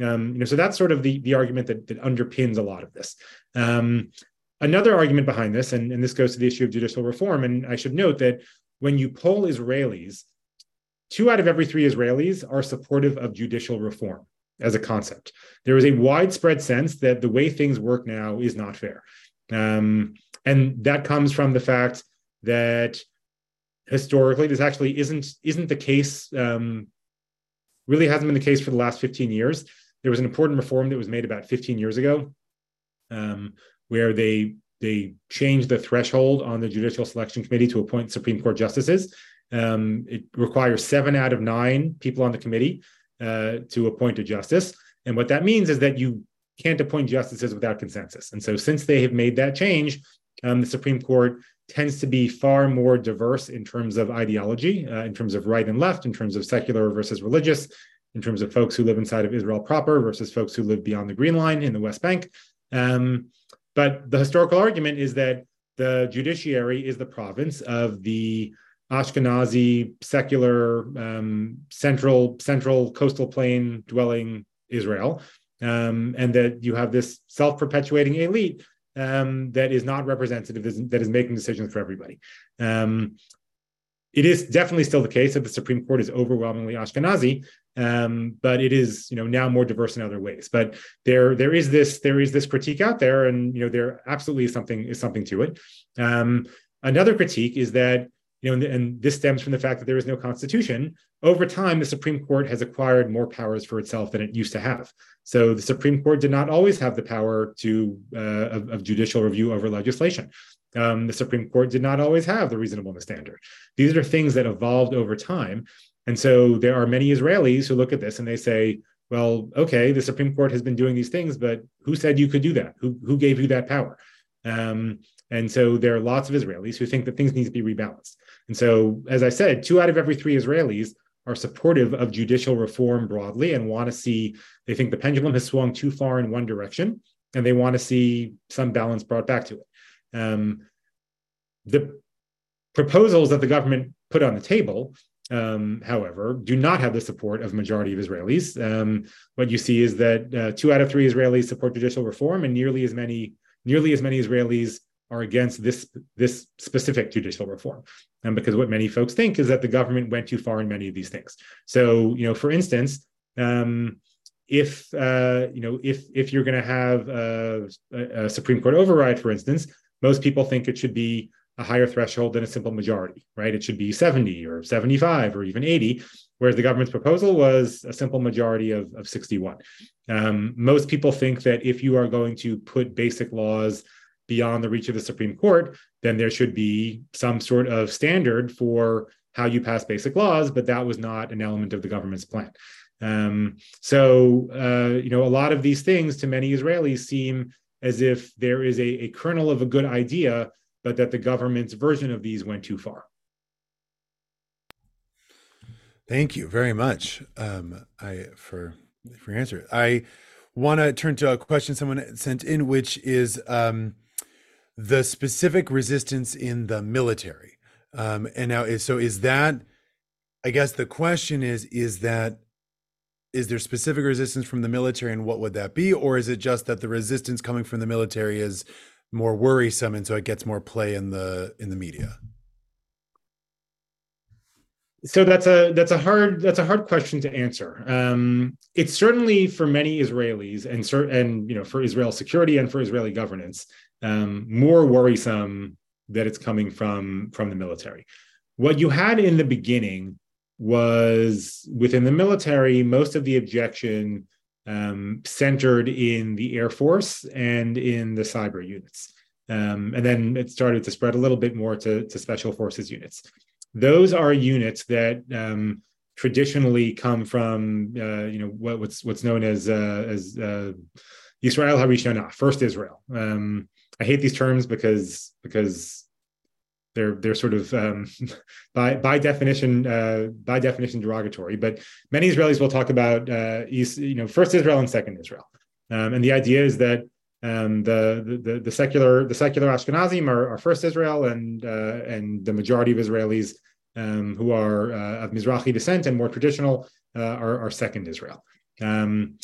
Um, you know, so that's sort of the the argument that, that underpins a lot of this. Um, another argument behind this, and, and this goes to the issue of judicial reform, and I should note that when you poll Israelis, two out of every three Israelis are supportive of judicial reform as a concept. There is a widespread sense that the way things work now is not fair, um, and that comes from the fact that historically this actually isn't isn't the case um, really hasn't been the case for the last 15 years. There was an important reform that was made about 15 years ago um, where they they changed the threshold on the judicial selection committee to appoint supreme court justices. Um, it requires seven out of nine people on the committee uh, to appoint a justice and what that means is that you can't appoint justices without consensus and so since they have made that change um, the supreme court tends to be far more diverse in terms of ideology, uh, in terms of right and left, in terms of secular versus religious, in terms of folks who live inside of Israel proper versus folks who live beyond the Green Line in the West Bank. Um, but the historical argument is that the judiciary is the province of the Ashkenazi secular um, central central coastal plain dwelling Israel, um, and that you have this self-perpetuating elite um, that is not representative, that is making decisions for everybody. Um, it is definitely still the case that the Supreme Court is overwhelmingly Ashkenazi, um, but it is you know now more diverse in other ways. But there there is this there is this critique out there, and you know there absolutely is something is something to it. Um, another critique is that you know, and, and, this stems from the fact that there is no constitution. Over time, the Supreme Court has acquired more powers for itself than it used to have. So the Supreme Court did not always have the power to uh, of, of, judicial review over legislation. Um, the Supreme Court did not always have the reasonableness standard. These are things that evolved over time. And so there are many Israelis who look at this and they say, well, okay, the Supreme Court has been doing these things, but who said you could do that? Who, who gave you that power? Um, and so there are lots of Israelis who think that things need to be rebalanced. And so, as I said, two out of every three Israelis are supportive of judicial reform broadly and want to see, they think the pendulum has swung too far in one direction and they want to see some balance brought back to it. Um, the proposals that the government put on the table, um, however, do not have the support of majority of Israelis. Um, what you see is that uh, two out of three Israelis support judicial reform, and nearly as many nearly as many Israelis are against this this specific judicial reform. And because what many folks think is that the government went too far in many of these things. So you know for instance um, if uh, you know if if you're going to have a, a, supreme court override for instance most people think it should be a higher threshold than a simple majority right? It should be 70 or 75 or even 80 whereas the government's proposal was a simple majority of, of 61 um, most people think that if you are going to put basic laws beyond the reach of the Supreme Court, then there should be some sort of standard for how you pass basic laws, but that was not an element of the government's plan. Um, so, uh, you know, a lot of these things to many Israelis seem as if there is a, a kernel of a good idea, but that the government's version of these went too far. Thank you very much um, I, for for your answer. I want to turn to a question someone sent in, which is um, the specific resistance in the military. Um, and now, is, so is that? I guess the question is: is that is there specific resistance from the military, and what would that be, or is it just that the resistance coming from the military is more worrisome, and so it gets more play in the in the media? So that's a that's a hard that's a hard question to answer. Um, it's certainly for many Israelis and and you know for Israel security and for Israeli governance um, more worrisome that it's coming from from the military. What you had in the beginning was within the military, most of the objection um, centered in the Air Force and in the cyber units. Um, and then it started to spread a little bit more to, to special forces units. Those are units that um, traditionally come from, uh, you know, what, what's what's known as uh, as uh, Israel Harishona, First Israel. Um, I hate these terms because because they're they're sort of um, by by definition uh, by definition derogatory. But many Israelis will talk about uh, East, you know first Israel and second Israel, um, and the idea is that um, the, the the secular the secular Ashkenazim are, are first Israel, and uh, and the majority of Israelis um, who are uh, of Mizrahi descent and more traditional uh, are, are second Israel. Um,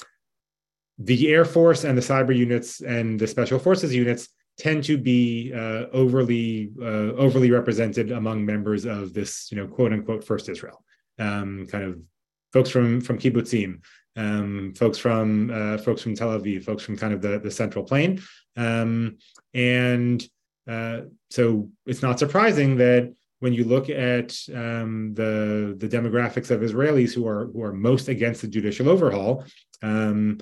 the Air Force and the cyber units and the special forces units tend to be uh, overly uh, overly represented among members of this, you know, quote unquote first Israel. Um, kind of folks from from kibbutzim, um, folks from uh, folks from Tel Aviv, folks from kind of the the central plain, um, and uh, so it's not surprising that when you look at um, the the demographics of Israelis who are who are most against the judicial overhaul, um,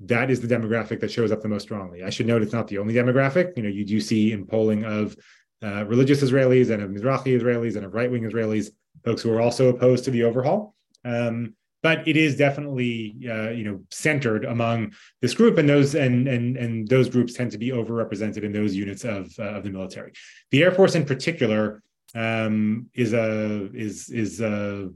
that is the demographic that shows up the most strongly. I should note it's not the only demographic. You know, you do see in polling of uh, religious Israelis and of Mizrahi Israelis and of right wing Israelis, folks who are also opposed to the overhaul. Um, but it is definitely uh, you know centered among this group, and those and and and those groups tend to be overrepresented in those units of uh, of the military. The Air Force, in particular, um, is a is is a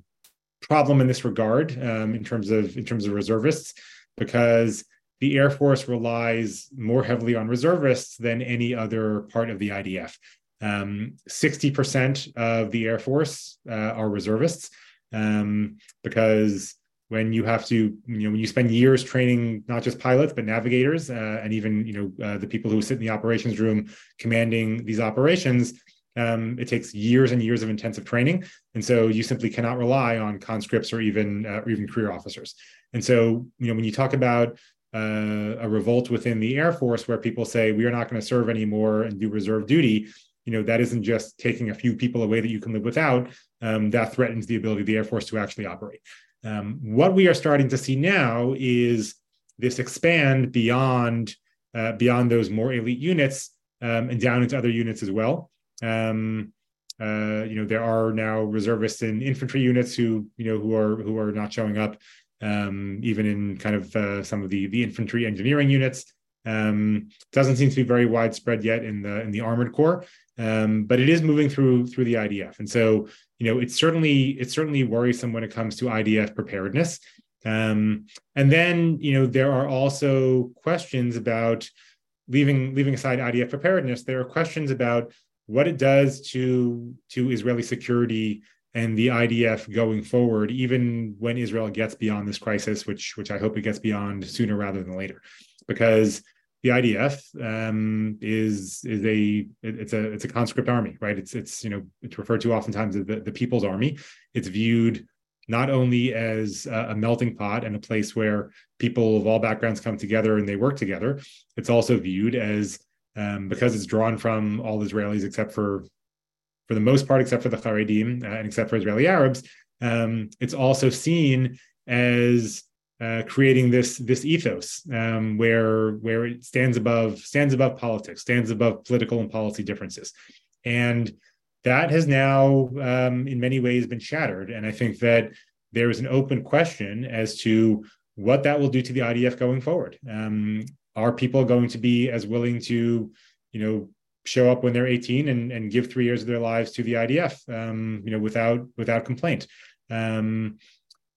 problem in this regard um, in terms of in terms of reservists because the Air Force relies more heavily on reservists than any other part of the IDF. Um, 60% of the Air Force uh, are reservists um, because when you have to, you know, when you spend years training not just pilots but navigators uh, and even you know uh, the people who sit in the operations room commanding these operations, um, it takes years and years of intensive training, and so you simply cannot rely on conscripts or even uh, or even career officers. And so, you know, when you talk about uh, a revolt within the Air Force where people say we are not going to serve anymore and do reserve duty, you know, that isn't just taking a few people away that you can live without. Um, that threatens the ability of the Air Force to actually operate. Um, what we are starting to see now is this expand beyond uh, beyond those more elite units um, and down into other units as well. Um, uh, you know, there are now reservists and infantry units who you know who are who are not showing up, um, even in kind of uh, some of the the infantry engineering units. Um, doesn't seem to be very widespread yet in the in the armored corps, um, but it is moving through through the IDF, and so you know it's certainly it's certainly worrisome when it comes to IDF preparedness. Um, and then you know there are also questions about leaving leaving aside IDF preparedness. There are questions about what it does to to Israeli security and the IDF going forward, even when Israel gets beyond this crisis, which which I hope it gets beyond sooner rather than later, because the IDF um, is is a it's a it's a conscript army, right? It's it's you know it's referred to oftentimes as the, the People's Army. It's viewed not only as a melting pot and a place where people of all backgrounds come together and they work together. It's also viewed as um, because it's drawn from all Israelis except for for the most part, except for the Haredim uh, and except for Israeli Arabs. Um, it's also seen as uh, creating this this ethos um, where where it stands above stands above politics, stands above political and policy differences, and that has now um, in many ways been shattered. And I think that there is an open question as to what that will do to the IDF going forward. Um, are people going to be as willing to, you know, show up when they're 18 and, and give three years of their lives to the IDF, um, you know, without without complaint? Um,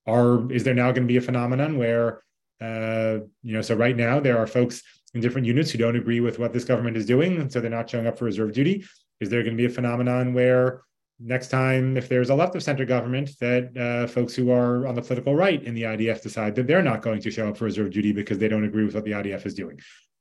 are is there now going to be a phenomenon where uh, you know so right now there are folks in different units who don't agree with what this government is doing and so they're not showing up for reserve duty is there going to be a phenomenon where next time if there's a left of center government that uh, folks who are on the political right in the idf decide that they're not going to show up for reserve duty because they don't agree with what the idf is doing.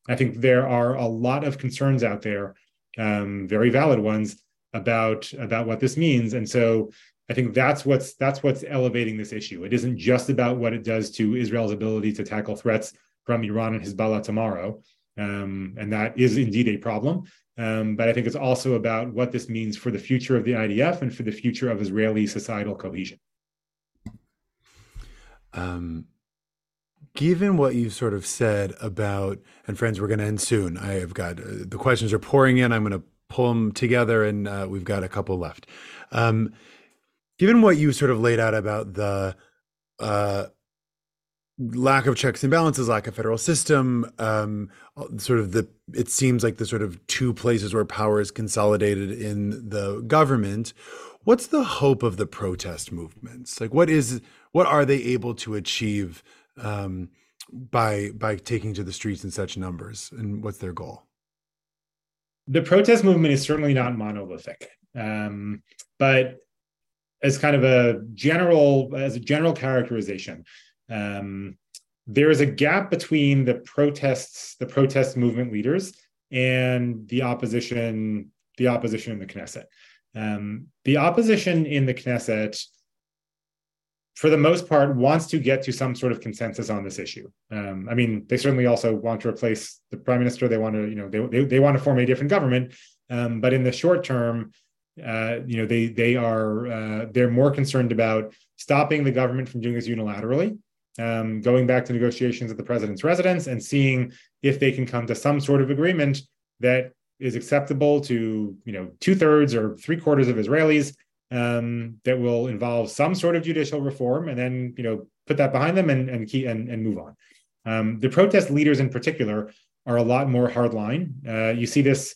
I think there are a lot of concerns out there um, very valid ones about about what this means. And so I think that's what's that's what's elevating this issue. It isn't just about what it does to Israel's ability to tackle threats from Iran and Hezbollah tomorrow, um, and that is indeed a problem. Um, but I think it's also about what this means for the future of the IDF and for the future of Israeli societal cohesion. Um, given what you've sort of said about, and friends, we're going to end soon. I have got uh, the questions are pouring in. I'm going to pull them together, and uh, we've got a couple left. Um, given what you sort of laid out about the uh, lack of checks and balances, lack of federal system, um, sort of the it seems like the sort of two places where power is consolidated in the government. What's the hope of the protest movements? Like, what is what are they able to achieve um, by by taking to the streets in such numbers, and what's their goal? The protest movement is certainly not monolithic, um, but as kind of a general as a general characterization um, there is a gap between the protests the protest movement leaders and the opposition the opposition in the knesset. Um, the opposition in the knesset for the most part wants to get to some sort of consensus on this issue. Um, i mean they certainly also want to replace the prime minister. They want to you know they, they, they want to form a different government. Um, but in the short term uh, you know they they are uh, they're more concerned about stopping the government from doing this unilaterally um, going back to negotiations at the president's residence and seeing if they can come to some sort of agreement that is acceptable to you know two thirds or three quarters of Israelis um, that will involve some sort of judicial reform and then you know put that behind them and and keep and, and move on. Um, the protest leaders in particular are a lot more hardline. Uh, you see this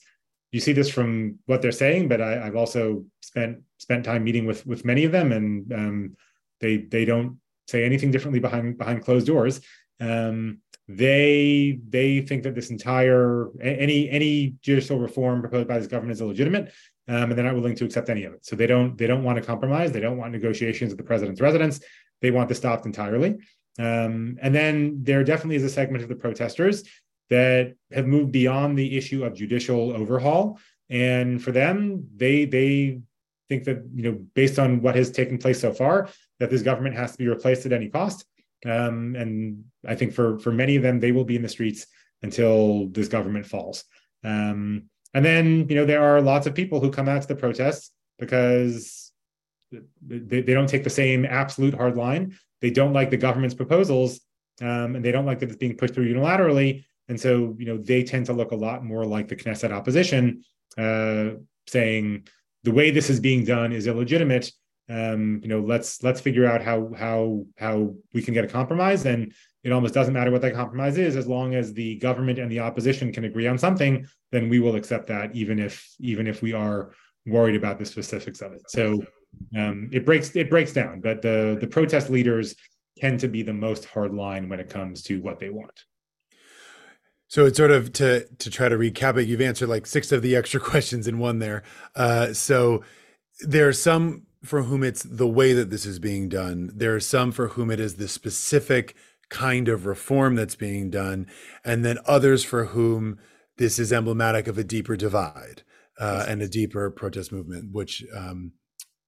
you see this from what they're saying, but I, have also spent spent time meeting with with many of them, and um, they they don't say anything differently behind behind closed doors. Um, they they think that this entire any any judicial reform proposed by this government is illegitimate, um, and they're not willing to accept any of it. So they don't they don't want to compromise. They don't want negotiations at the president's residence. they want this stopped entirely. Um, and then there definitely is a segment of the protesters that have moved beyond the issue of judicial overhaul. And for them, they they think that you know based on what has taken place so far, that this government has to be replaced at any cost. Um, and I think for for many of them, they will be in the streets until this government falls. Um, and then you know there are lots of people who come out to the protests because they, they don't take the same absolute hard line. They don't like the government's proposals, um, and they don't like that it's being pushed through unilaterally. And so, you know, they tend to look a lot more like the Knesset opposition, uh, saying the way this is being done is illegitimate. Um, you know, let's let's figure out how how how we can get a compromise. And it almost doesn't matter what that compromise is, as long as the government and the opposition can agree on something, then we will accept that, even if even if we are worried about the specifics of it. So um, it breaks it breaks down, but the the protest leaders tend to be the most hard line when it comes to what they want. So it's sort of to to try to recap it. You've answered like six of the extra questions in one there. Uh, so there are some for whom it's the way that this is being done. There are some for whom it is the specific kind of reform that's being done, and then others for whom this is emblematic of a deeper divide uh, and a deeper protest movement, which um,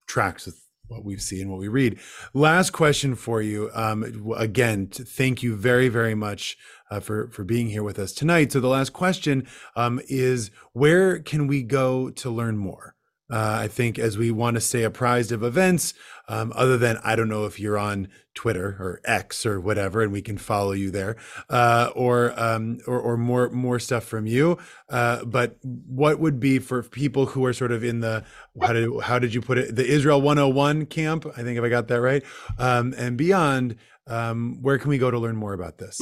tracks with what we see and what we read. Last question for you. Um, again, thank you very, very much uh, for for being here with us tonight. So the last question um, is: Where can we go to learn more? Uh, I think as we want to stay apprised of events, um, other than I don't know if you're on Twitter or X or whatever, and we can follow you there, uh, or, um, or, or more more stuff from you. Uh, but what would be for people who are sort of in the how did how did you put it the Israel 101 camp? I think if I got that right, um, and beyond. Um, where can we go to learn more about this?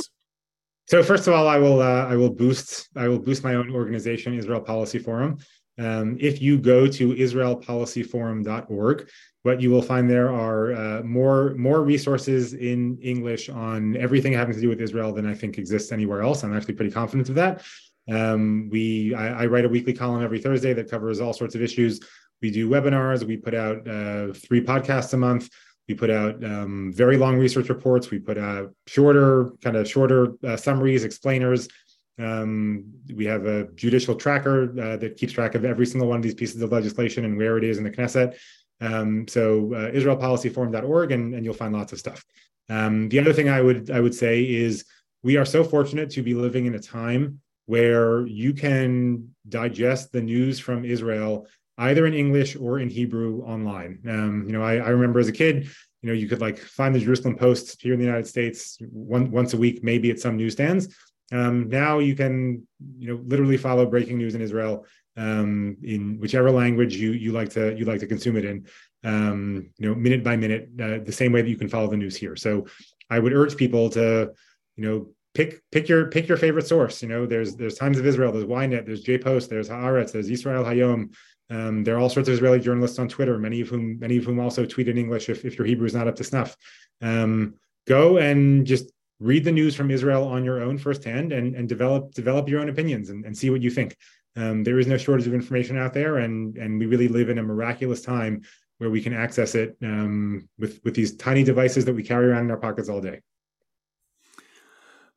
So first of all, I will uh, I will boost I will boost my own organization, Israel Policy Forum. Um, if you go to israelpolicyforum.org, what you will find there are uh, more more resources in English on everything having to do with Israel than I think exists anywhere else. I'm actually pretty confident of that. Um, we I, I, write a weekly column every Thursday that covers all sorts of issues. We do webinars. We put out uh, three podcasts a month. We put out um, very long research reports. We put out shorter, kind of shorter uh, summaries, explainers. Um, we have a judicial tracker uh, that keeps track of every single one of these pieces of legislation and where it is in the Knesset. Um, so uh, IsraelPolicyForum.org, and, and you'll find lots of stuff. Um, the other thing I would I would say is we are so fortunate to be living in a time where you can digest the news from Israel either in English or in Hebrew online. Um, you know, I, I, remember as a kid, you know, you could like find the Jerusalem Post here in the United States one, once a week, maybe at some newsstands. Um, now you can, you know, literally follow breaking news in Israel um, in whichever language you you like to you like to consume it in, um, you know, minute by minute, uh, the same way that you can follow the news here. So I would urge people to, you know, pick pick your pick your favorite source. You know, there's there's Times of Israel, there's Ynet, there's JPost, there's Haaretz, there's Israel Hayom. Um, there are all sorts of Israeli journalists on Twitter, many of whom many of whom also tweet in English if, if your Hebrew is not up to snuff. Um, go and just read the news from Israel on your own firsthand and, and develop develop your own opinions and, and see what you think. Um, there is no shortage of information out there, and and we really live in a miraculous time where we can access it um, with with these tiny devices that we carry around in our pockets all day.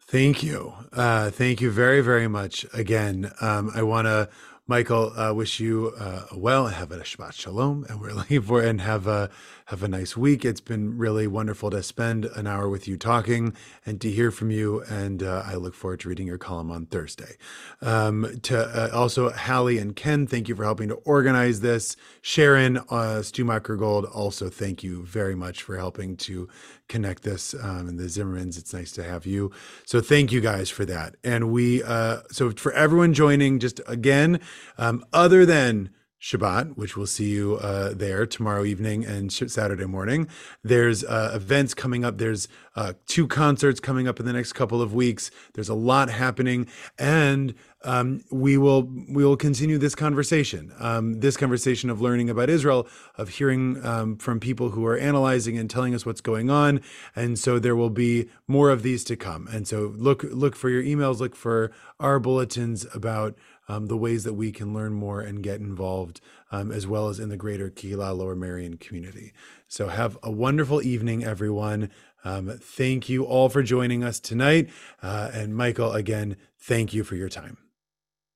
Thank you, uh, thank you very very much. Again, um, I want to Michael, uh, wish you uh, well. Have a Shabbat Shalom, and we're looking for and have a have a nice week. It's been really wonderful to spend an hour with you talking and to hear from you. And uh, I look forward to reading your column on Thursday. Um, to uh, also Hallie and Ken, thank you for helping to organize this. Sharon uh, Stumacher Gold, also thank you very much for helping to connect this um, and the Zimmermans. It's nice to have you. So thank you guys for that. And we, uh, so for everyone joining, just again, um, other than Shabbat, which we'll see you uh, there tomorrow evening and Saturday morning. There's uh, events coming up. There's uh, two concerts coming up in the next couple of weeks. There's a lot happening, and um, we will we will continue this conversation. Um, this conversation of learning about Israel, of hearing um, from people who are analyzing and telling us what's going on, and so there will be more of these to come. And so look look for your emails, look for our bulletins about um, the ways that we can learn more and get involved, um, as well as in the greater Kehillah Lower Merion community. So have a wonderful evening, everyone. Um, thank you all for joining us tonight. Uh, and Michael, again, thank you for your time.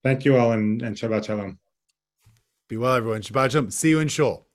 Thank you all and, and Shabbat Shalom. Be well, everyone. Shabbat Shalom. See you in Shul.